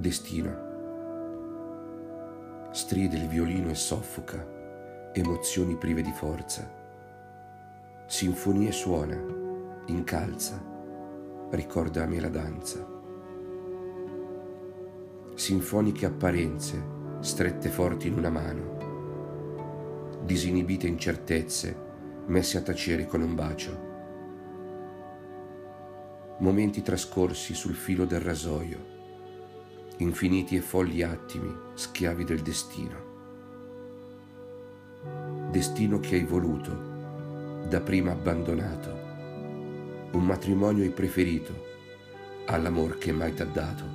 Destino. Stride il violino e soffoca, emozioni prive di forza. Sinfonie suona, incalza, ricorda a me la danza. Sinfoniche apparenze, strette forti in una mano. Disinibite incertezze, messe a tacere con un bacio momenti trascorsi sul filo del rasoio, infiniti e folli attimi, schiavi del destino. Destino che hai voluto, da prima abbandonato, un matrimonio hai preferito all'amor che mai t'ha dato.